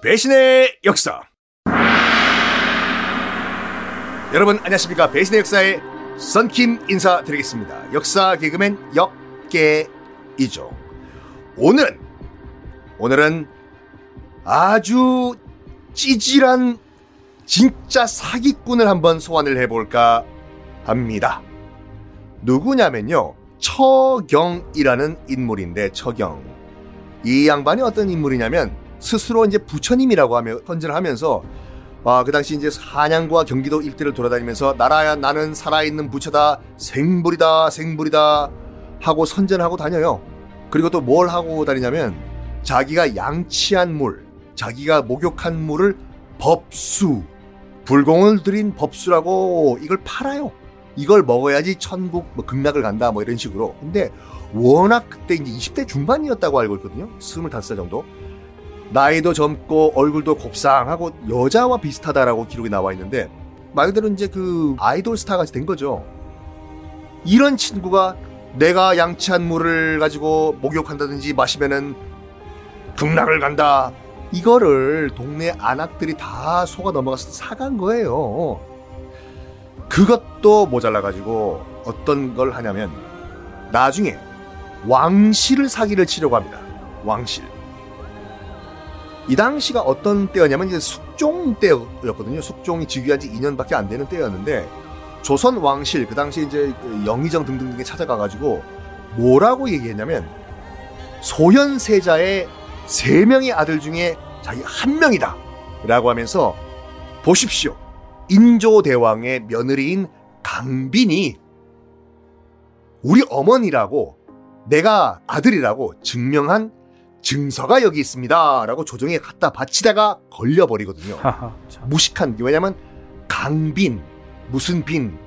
배신의 역사. 여러분 안녕하십니까 배신의 역사의 썬킴 인사드리겠습니다. 역사 개그맨 역계이죠. 오늘은 오늘은 아주 찌질한 진짜 사기꾼을 한번 소환을 해볼까 합니다. 누구냐면요. 처경이라는 인물인데 처경. 이 양반이 어떤 인물이냐면 스스로 이제 부처님이라고 하며 선전을 하면서 아, 그 당시 이제 한양과 경기도 일대를 돌아다니면서 나라야 나는 살아있는 부처다 생불이다 생불이다 하고 선전하고 다녀요. 그리고 또 뭘 하고 다니냐면 자기가 양치한 물, 자기가 목욕한 물을 법수, 불공을 들인 법수라고 이걸 팔아요. 이걸 먹어야지 천국 뭐 극락을 간다 뭐 이런 식으로. 근데 워낙 그때 이제 20대 중반이었다고 알고 있거든요. 25살 정도. 나이도 젊고 얼굴도 곱상하고 여자와 비슷하다라고 기록이 나와 있는데 말 그대로 이제 그 아이돌 스타 같이 된 거죠. 이런 친구가 내가 양치한 물을 가지고 목욕한다든지 마시면은 극락을 간다. 이거를 동네 안악들이 다 속아 넘어가서 사간 거예요. 그것도 모자라가지고 어떤 걸 하냐면 나중에 왕실을 사기를 치려고 합니다. 왕실. 이 당시가 어떤 때였냐면 이제 숙종 때였거든요. 숙종이 즉위한 지 2년밖에 안 되는 때였는데 조선 왕실 그 당시 이제 그 영의정 등등등에 찾아가 가지고 뭐라고 얘기했냐면 소현세자의 세 명의 아들 중에 자기 한 명이다. 라고 하면서 보십시오. 인조대왕의 며느리인 강빈이 우리 어머니라고 내가 아들이라고 증명한 증서가 여기 있습니다. 라고 조정에 갖다 바치다가 걸려버리거든요. 하하, 참. 무식한 게 왜냐면 강빈 무슨 빈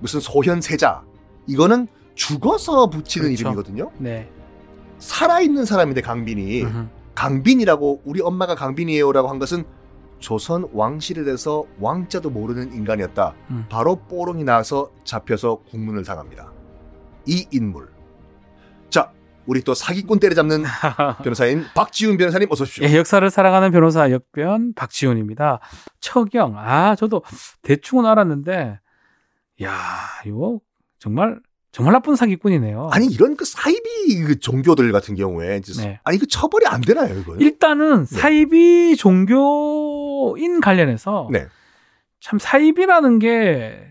무슨 소현세자 이거는 죽어서 붙이는 그렇죠. 이름이거든요. 네. 살아있는 사람인데 강빈이 음흠. 강빈이라고 우리 엄마가 강빈이에요라고 한 것은 조선 왕실에 대해서 왕자도 모르는 인간이었다. 음. 바로 뽀롱이 나서 잡혀서 국문을 당합니다. 이 인물. 자, 우리 또 사기꾼 때려잡는 변호사인 박지훈 변호사님 어서 오십시오. 예, 역사를 사랑하는 변호사 역변 박지훈입니다. 처경. 아, 저도 대충은 알았는데, 야, 이거 정말 정말 나쁜 사기꾼이네요. 아니 이런 그 사이비 그 종교들 같은 경우에 네. 아니 그 처벌이 안 되나요 이거? 일단은 사이비 종교인 관련해서 네. 참 사이비라는 게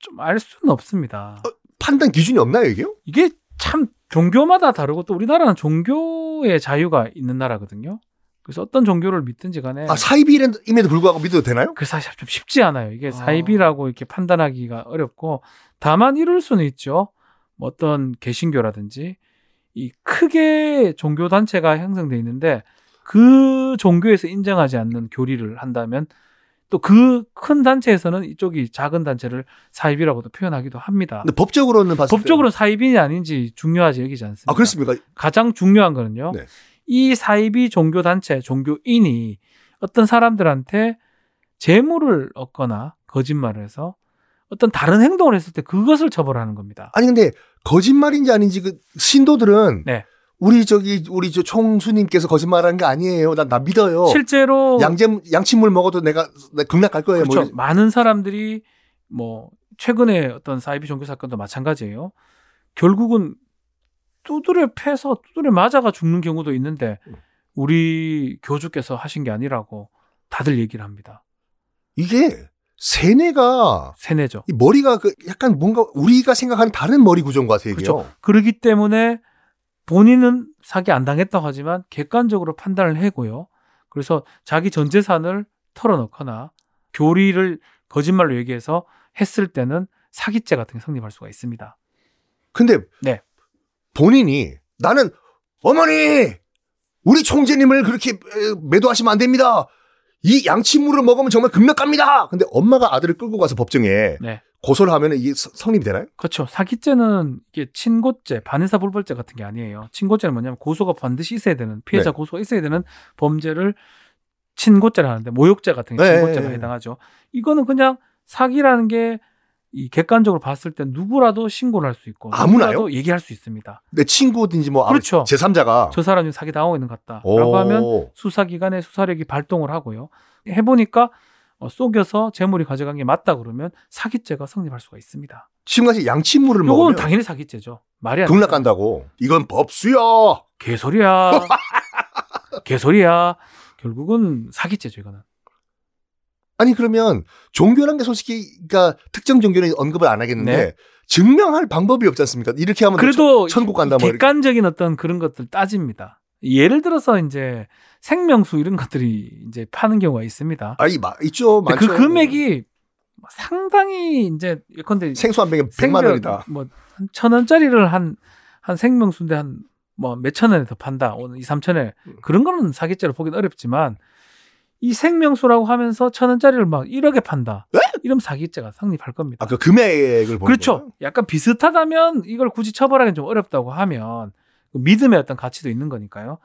좀 알 수는 없습니다. 판단 기준이 없나요 이게요? 이게 참 종교마다 다르고 또 우리나라는 종교의 자유가 있는 나라거든요. 그래서 어떤 종교를 믿든지 간에 아 사이비임에도 불구하고 믿어도 되나요? 그 사실 좀 쉽지 않아요. 이게 아. 사이비라고 이렇게 판단하기가 어렵고 다만 이럴 수는 있죠. 뭐 어떤 개신교라든지 이 크게 종교 단체가 형성돼 있는데 그 종교에서 인정하지 않는 교리를 한다면 또 그 큰 단체에서는 이쪽이 작은 단체를 사이비라고도 표현하기도 합니다. 근데 법적으로는 봤을 법적으로 사이비인이 아닌지 중요하지 여기지 않습니다. 아 그렇습니까? 가장 중요한 거는요. 네. 이 사이비 종교 단체, 종교인이 어떤 사람들한테 재물을 얻거나 거짓말을 해서 어떤 다른 행동을 했을 때 그것을 처벌하는 겁니다. 아니 근데 거짓말인지 아닌지 그 신도들은 네. 우리 저기 우리 저 총수님께서 거짓말하는 게 아니에요. 난나 믿어요. 실제로 양재 양침물 먹어도 내가, 극락 갈 거예요. 그렇죠. 뭐 많은 사람들이 뭐 최근에 어떤 사이비 종교 사건도 마찬가지예요. 결국은 두드려 패서 두드려 맞아가 죽는 경우도 있는데 음. 우리 교주께서 하신 게 아니라고 다들 얘기를 합니다. 이게 세뇌가 세뇌죠. 이 머리가 그 약간 뭔가 우리가 생각하는 다른 머리 구조인 것 같아요. 이게요. 그렇기 때문에 본인은 사기 안 당했다고 하지만 객관적으로 판단을 해고요. 그래서 자기 전 재산을 털어놓거나 교리를 거짓말로 얘기해서 했을 때는 사기죄 같은 게 성립할 수가 있습니다. 근데 네. 본인이 나는 어머니 우리 총재님을 그렇게 에, 매도하시면 안 됩니다. 이 양치물을 먹으면 정말 극락 갑니다. 근데 엄마가 아들을 끌고 가서 법정에 네. 고소를 하면 이게 서- 성립이 되나요? 그렇죠. 사기죄는 이게 친고죄, 반의사 불벌죄 같은 게 아니에요. 친고죄는 뭐냐면 고소가 반드시 있어야 되는 피해자 네. 고소가 있어야 되는 범죄를 친고죄를 하는데 모욕죄 같은 게 네, 친고죄가 네, 네. 해당하죠. 이거는 그냥 사기라는 게 이 객관적으로 봤을 때 누구라도 신고를 할 수 있고 아무나요? 얘기할 수 있습니다. 내 친구든지 뭐 그렇죠. 제3자가 저 사람이 사기 당하고 있는 것 같다라고 하면 수사기관의 수사력이 발동을 하고요. 해보니까 어, 속여서 재물이 가져간 게 맞다 그러면 사기죄가 성립할 수가 있습니다. 지금까지 양친물을 이건 먹으면 당연히 사기죄죠. 말이 안 돼. 간다고. 이건 법수야. 개소리야. 개소리야. 결국은 사기죄죠 이거는. 아니 그러면 종교란 게 솔직히 그러니까 특정 종교는 언급을 안 하겠는데 네. 증명할 방법이 없지 않습니까? 이렇게 하면 그래도 천- 천국 간다 뭐 이렇게. 객관적인 어떤 그런 것들 따집니다. 예를 들어서 이제 생명수 이런 것들이 이제 파는 경우가 있습니다. 아니 마, 있죠. 근데 많죠. 그 금액이 상당히 이제 예컨대 생수 한 병에 100만 원이다. 뭐천 원짜리를 한 한 생명수인데 한 뭐 몇천 원에 더 판다. 오늘 2, 3천에 음. 그런 거는 사기죄로 보기는 어렵지만 이 생명수라고 하면서 천 원짜리를 막 1억에 판다. 에? 이러면 사기죄가 성립할 겁니다. 아, 그 금액을 그렇죠. 거예요? 약간 비슷하다면 이걸 굳이 처벌하기는 좀 어렵다고 하면 그 믿음의 어떤 가치도 있는 거니까요.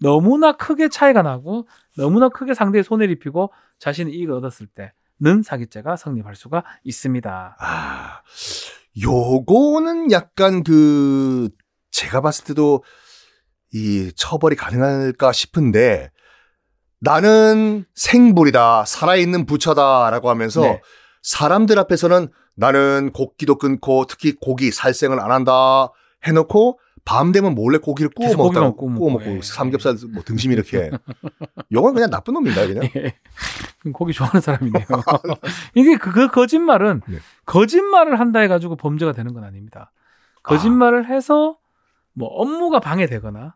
너무나 크게 차이가 나고 너무나 크게 상대의 손해를 입히고 자신이 이익을 얻었을 때는 사기죄가 성립할 수가 있습니다. 아, 요거는 약간 그 제가 봤을 때도 이 처벌이 가능할까 싶은데 나는 생불이다 살아있는 부처다라고 하면서 네. 사람들 앞에서는 나는 고기도 끊고 특히 고기 살생을 안 한다 해놓고 밤 되면 몰래 고기를 구워 먹다가 구워 먹고, 먹고 예. 삼겹살 뭐 등심 이렇게 요건 그냥 나쁜 놈입니다 그냥 예. 고기 좋아하는 사람이네요. 이게 그, 그 거짓말은 네. 거짓말을 한다 해가지고 범죄가 되는 건 아닙니다. 거짓말을 해서 뭐 업무가 방해되거나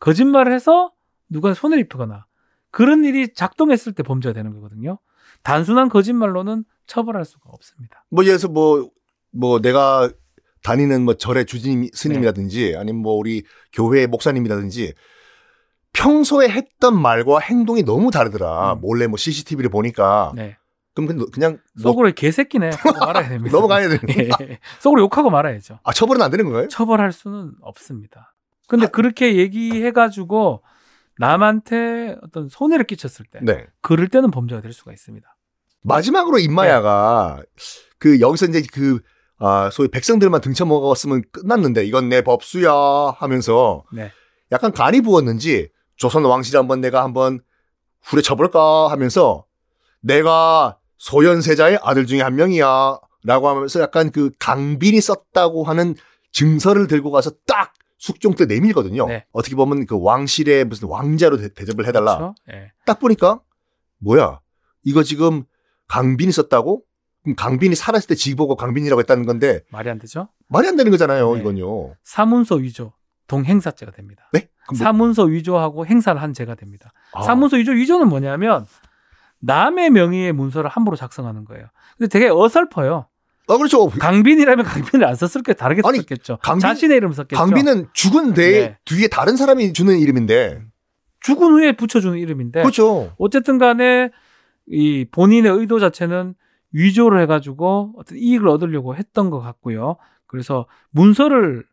거짓말을 해서 누가 손해를 입히거나 그런 일이 작동했을 때 범죄가 되는 거거든요. 단순한 거짓말로는 처벌할 수가 없습니다. 뭐 예를 들어서 뭐, 뭐 내가 다니는 뭐 절의 주님 스님이라든지 아니면 뭐 우리 교회 목사님이라든지 평소에 했던 말과 행동이 너무 다르더라. 음. 몰래 뭐 CCTV를 보니까. 네. 그럼 그냥, 뭐 속으로 개새끼네 하고 말아야 됩니다. 넘어가야 되는 예. 속으로 욕하고 말아야죠. 아, 처벌은 안 되는 건가요? 처벌할 수는 없습니다. 근데 그렇게 얘기해가지고 남한테 어떤 손해를 끼쳤을 때, 네. 그럴 때는 범죄가 될 수가 있습니다. 마지막으로 임마야가 그 여기서 이제 그 아, 소위 백성들만 등쳐 먹었으면 끝났는데 이건 내 법수야 하면서 네. 약간 간이 부었는지 조선 왕실 한번 내가 한번 후려쳐볼까 하면서 내가 소현세자의 아들 중에 한 명이야 라고 하면서 약간 그 강빈이 썼다고 하는 증서를 들고 가서 딱 숙종 때 내밀거든요. 네. 어떻게 보면 그 왕실의 무슨 왕자로 대, 대접을 해달라. 그렇죠? 예. 딱 보니까 뭐야 이거 지금 강빈이 썼다고? 그럼 강빈이 살았을 때 지보고 강빈이라고 했다는 건데 말이 안 되죠? 말이 안 되는 거잖아요 네. 이건요. 사문서 위조, 동행사죄가 됩니다. 네? 뭐- 사문서 위조하고 행사를 한 죄가 됩니다. 아, 사문서 위조, 위조는 뭐냐면 남의 명의의 문서를 함부로 작성하는 거예요. 근데 되게 어설퍼요. 아 그렇죠. 강빈이라면 강빈을 안 썼을 게 다르게 아니, 썼겠죠. 강빈- 자신의 이름 썼겠죠. 강빈은 죽은 데 네. 뒤에 다른 사람이 주는 이름인데 죽은 후에 붙여주는 이름인데 그렇죠. 어쨌든 간에 이 본인의 의도 자체는 위조를 해가지고 어떤 이익을 얻으려고 했던 것 같고요. 그래서 문서를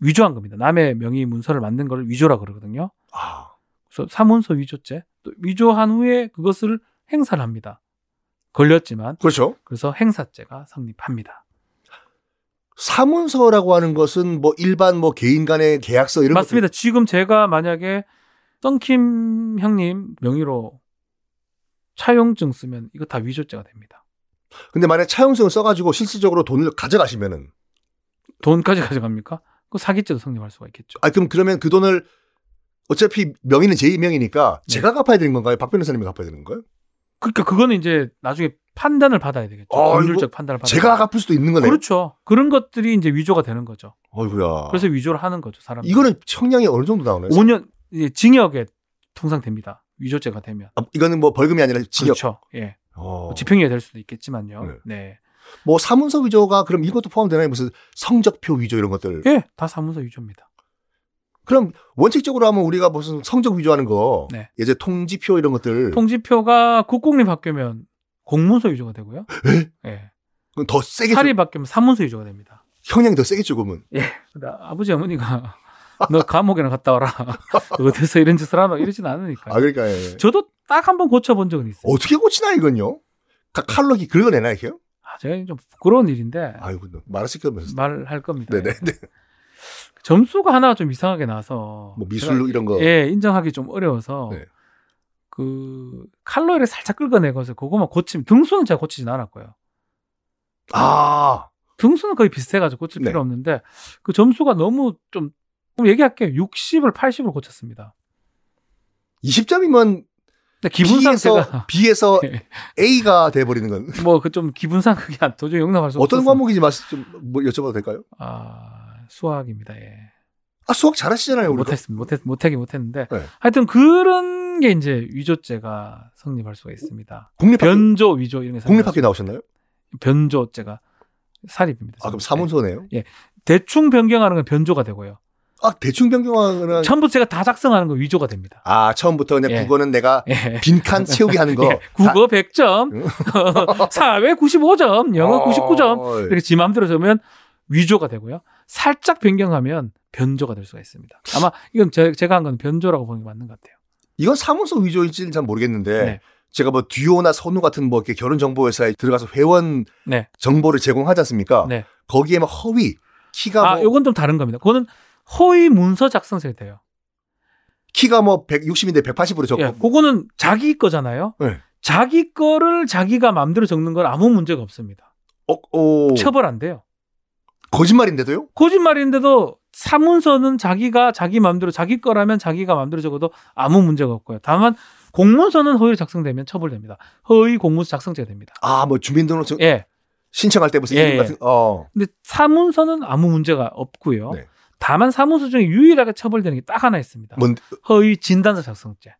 위조한 겁니다. 남의 명의 문서를 만든 걸 위조라 그러거든요. 아, 그래서 사문서 위조죄. 또 위조한 후에 그것을 행사를 합니다. 걸렸지만 그렇죠. 그래서 행사죄가 성립합니다. 사문서라고 하는 것은 뭐 일반 뭐 개인 간의 계약서 이런 맞습니다. 지금 제가 만약에 썬킴 형님 명의로 차용증 쓰면 이거 다 위조죄가 됩니다. 근데 만약 차용증을 써가지고 실질적으로 돈을 가져가시면은 돈까지 가져갑니까? 그 사기죄도 성립할 수가 있겠죠. 아 그럼 그러면 그 돈을 어차피 명의는 제 명의니까 네. 제가 갚아야 되는 건가요? 박 변호사님이 갚아야 되는 거예요? 그러니까 그거는 이제 나중에 판단을 받아야 되겠죠. 아, 법률적 판단을 받아야 제가 갚을 수도 있는 거네요. 그렇죠. 그런 것들이 이제 위조가 되는 거죠. 어이구야. 그래서 위조를 하는 거죠, 사람. 이거는 형량이 어느 정도 나오나요? 5년 이제 징역에 통상 됩니다. 위조죄가 되면. 아, 이거는 뭐 벌금이 아니라 징역. 그렇죠. 예. 어. 집행유예 될 수도 있겠지만요. 네. 네. 뭐 사문서 위조가 그럼 이것도 포함되나요? 무슨 성적표 위조 이런 것들. 예, 다 사문서 위조입니다. 그럼 원칙적으로 하면 우리가 무슨 성적 위조하는 거, 네. 예제 통지표 이런 것들 통지표가 국공립 학교면 공문서 위조가 되고요. 예. 그건 더 세게 사립 학교면 사문서 위조가 됩니다. 형량이 더 세겠죠, 그러면. 근데 아버지 어머니가 너 감옥에나 갔다 와라. 어디서 이런 짓을 하노 이러진 않으니까. 아 그러니까 예. 저도 딱 한 번 고쳐본 적은 있어요. 어떻게 고치나 이건요? 가- 칼로기 긁어내나 이게요? 아, 아, 제가 좀 부끄러운 일인데 아이고 말하실 거면서. 말할 겁니다. 네네. 네. 점수가 하나 좀 이상하게 나와서 뭐 미술 이런 거. 예 인정하기 좀 어려워서 네. 그 칼로리를 살짝 긁어내고서 그거만 고치면 등수는 제가 고치진 않았고요. 아 등수는 거의 비슷해가지고 고칠 네. 필요 없는데 그 점수가 너무 좀 얘기할게요. 60을 80으로 고쳤습니다. 20점이면 근데 기분상 B에서 제가 B에서 네. A가 돼 버리는 건 뭐 그 좀 기분상 그게 안- 도저히 용납할 수 어떤 없어서 과목인지 말씀 좀뭐 여쭤봐도 될까요? 아 수학입니다. 예. 아 수학 잘하시잖아요. 못했습니다. 못했 못하긴 못했는데 네. 하여튼 그런 게 이제 위조죄가 성립할 수가 있습니다. 국립학교 변조 위조 이런 게 국립학교 나오셨나요? 변조죄가 사립입니다. 아 그럼 네. 사문서네요. 대충 변경하는 건 변조가 되고요. 아 대충 변경하는 처음부터 제가 다 작성하는 건 위조가 됩니다. 아 처음부터 그냥 예. 국어는 내가 예. 빈칸 채우기 하는 거. 예, 국어 100점, 사회 95점, 영어 어, 99점 이렇게 지 마음대로 적으면 위조가 되고요. 살짝 변경하면 변조가 될 수가 있습니다. 아마 이건 제, 제가 한 건 변조라고 보는 게 맞는 것 같아요. 이건 사문서 위조일지는 잘 모르겠는데 네. 제가 뭐 듀오나 선우 같은 뭐 이렇게 결혼 정보 회사에 들어가서 회원 네. 정보를 제공하지 않습니까? 네. 거기에 막 허위 키가 아, 뭐 요건 좀 다른 겁니다. 그거는 허위 문서 작성서에 돼요. 키가 뭐 160인데 180으로 적고 예, 그거는 자기 거잖아요. 네. 자기 거를 자기가 마음대로 적는 건 아무 문제가 없습니다. 어, 어, 처벌 안 돼요. 거짓말인데도요? 거짓말인데도 사문서는 자기가 자기 마음대로 자기 거라면 자기가 마음대로 적어도 아무 문제가 없고요. 다만 공문서는 허위로 작성되면 처벌됩니다. 허위 공문서 작성죄가 됩니다. 아 뭐 주민등록증 예. 신청할 때 무슨 예, 이름 같은 어 근데 사문서는 아무 문제가 없고요. 네. 다만 사문서 중에 유일하게 처벌되는 게 딱 하나 있습니다. 뭔 허위 진단서 작성죄.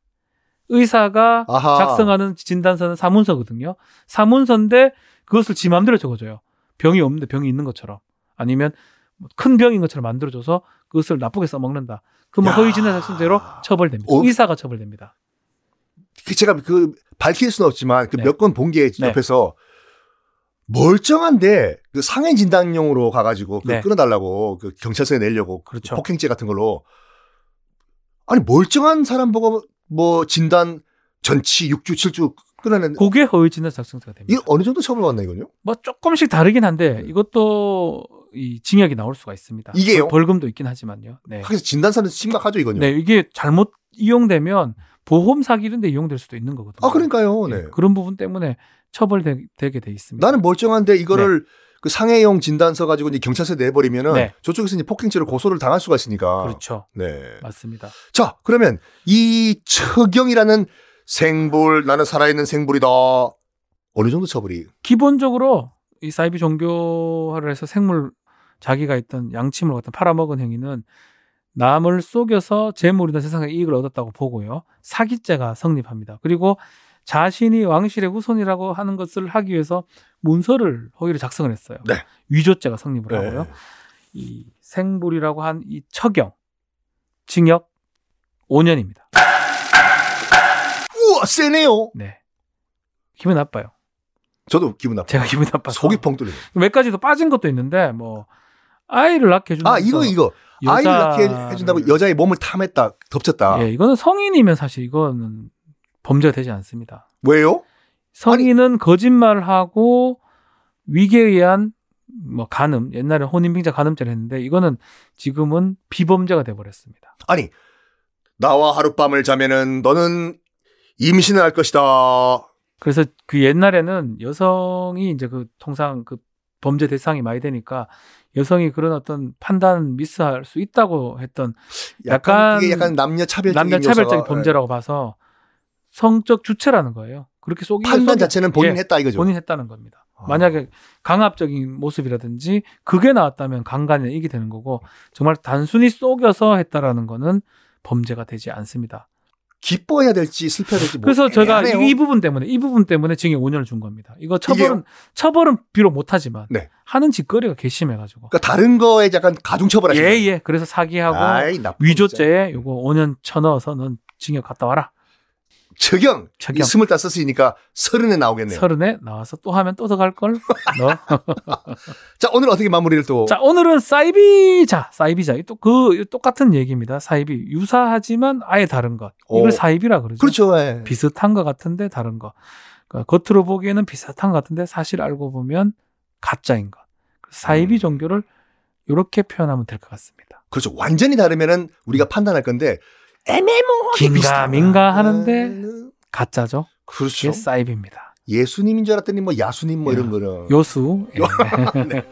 의사가 아하. 작성하는 진단서는 사문서거든요. 사문서인데 그것을 지 마음대로 적어줘요. 병이 없는데 병이 있는 것처럼. 아니면 뭐큰 병인 것처럼 만들어줘서 그것을 나쁘게 써먹는다. 그러면 야. 허위 진단 작성죄로 처벌됩니다. 어? 의사가 처벌됩니다. 그 제가 그 밝힐 수는 없지만 그 네. 몇건 본게 네. 옆에서 멀쩡한데 그 상해 진단용으로 가가지고 그 네. 끊어달라고 그 경찰서에 내려고 그 그렇죠. 폭행죄 같은 걸로 아니 멀쩡한 사람 보고 뭐 진단 전치 6주 7주 끊어내는 그게 허위 진단 작성죄가 됩니다. 이거 어느 정도 처벌받나 이거요? 뭐 조금씩 다르긴 한데 이것도 이 징역이 나올 수가 있습니다. 이게요? 벌- 벌금도 있긴 하지만요. 네. 하기서 진단사는 심각하죠 이거요. 네, 이게 잘못 이용되면 보험 사기 이런 데 이용될 수도 있는 거거든요. 아 그러니까요. 예, 네. 그런 부분 때문에 처벌되게 돼 있습니다. 나는 멀쩡한데 이거를 그 상해용 진단서 가지고 이제 경찰서에 내버리면은 네. 저쪽에서 이제 폭행죄로 고소를 당할 수가 있으니까. 그렇죠. 네. 맞습니다. 자, 그러면 이 처경이라는 생불, 나는 살아있는 생불이다. 어느 정도 처벌이? 기본적으로 이 사이비 종교화를 해서 생물 자기가 있던 양침을 갖다 팔아먹은 행위는 남을 속여서 재물이나 세상의 이익을 얻었다고 보고요. 사기죄가 성립합니다. 그리고 자신이 왕실의 후손이라고 하는 것을 하기 위해서 문서를 허위로 작성을 했어요. 네. 위조죄가 성립을 하고요. 네. 이 생불이라고 한 이 처경 징역 5년입니다. 우와, 세네요. 네. 기분 나빠요. 저도 기분 나빠. 제가 기분 나빠서. 속이 펑 뚫리네. 몇 가지 더 빠진 것도 있는데 뭐 아이를 낳게 해주는 아, 이거, 이거. 아이를 낳게 여자를- 해준다고 여자의 몸을 탐했다, 덮쳤다. 예, 이거는 성인이면 사실 이거는 범죄가 되지 않습니다. 왜요? 성인은 거짓말을 하고 위계에 의한 뭐 간음, 옛날에 혼인빙자 간음죄를 했는데 이거는 지금은 비범죄가 돼 버렸습니다. 아니, 나와 하룻밤을 자면은 너는 임신을 할 것이다. 그래서 그 옛날에는 여성이 이제 그 통상 그 범죄 대상이 많이 되니까 여성이 그런 어떤 판단 미스할 수 있다고 했던 약간 이게 약간 남녀 차별적인 남녀 차별적인 범죄라고 봐서 성적 주체라는 거예요. 그렇게 속이 예. 판단 자체는 본인 예, 했다 이거죠. 본인 했다는 겁니다. 아. 만약에 강압적인 모습이라든지 그게 나왔다면 강간이 이게 되는 거고 정말 단순히 속여서 했다라는 거는 범죄가 되지 않습니다. 기뻐해야 될지 슬퍼해야 될지 뭐 그래서 제가. 이, 이 부분 때문에 이 부분 때문에 징역 5년을 준 겁니다. 이거 처벌은 이게요? 처벌은 비록 못하지만 네. 하는 짓거리가 괘씸해가지고 그러니까 다른 거에 약간 가중 처벌하시는. 예예 그래서 사기하고 아이, 위조죄에 요거 5년 쳐넣어서 넌 징역 갔다 와라. 적용. 적용. 이 스물 다 썼으니까 서른에 나오겠네요. 서른에 나와서 또 하면 또 더 갈 걸. 너. 자, 오늘 어떻게 마무리를 또. 자 오늘은 사이비자, 사이비자 또 그 똑같은 얘기입니다. 사이비 유사하지만 아예 다른 것. 이걸 오. 사이비라 그러죠. 그렇죠. 예. 비슷한 것 같은데 다른 거. 그러니까 겉으로 보기에는 비슷한 것 같은데 사실 알고 보면 가짜인 것. 사이비 음. 종교를 이렇게 표현하면 될 것 같습니다. 그렇죠. 완전히 다르면은 우리가 판단할 건데 애매모호하게 긴가 비슷하다. 민가 하는데 음, 가짜죠. 그렇죠. 사이비입니다. 예수님인 줄 알았더니 뭐 야수님 뭐 야, 이런 거는 요수. 예.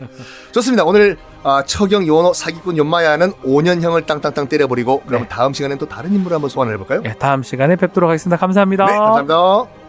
좋습니다. 오늘 아, 처경 요원호 사기꾼 연마야는 5년형을 땅땅땅 때려버리고 그럼 네. 다음 시간엔 또 다른 인물을 한번 소환해 볼까요? 예, 다음 시간에 뵙도록 하겠습니다. 감사합니다. 네, 감사합니다.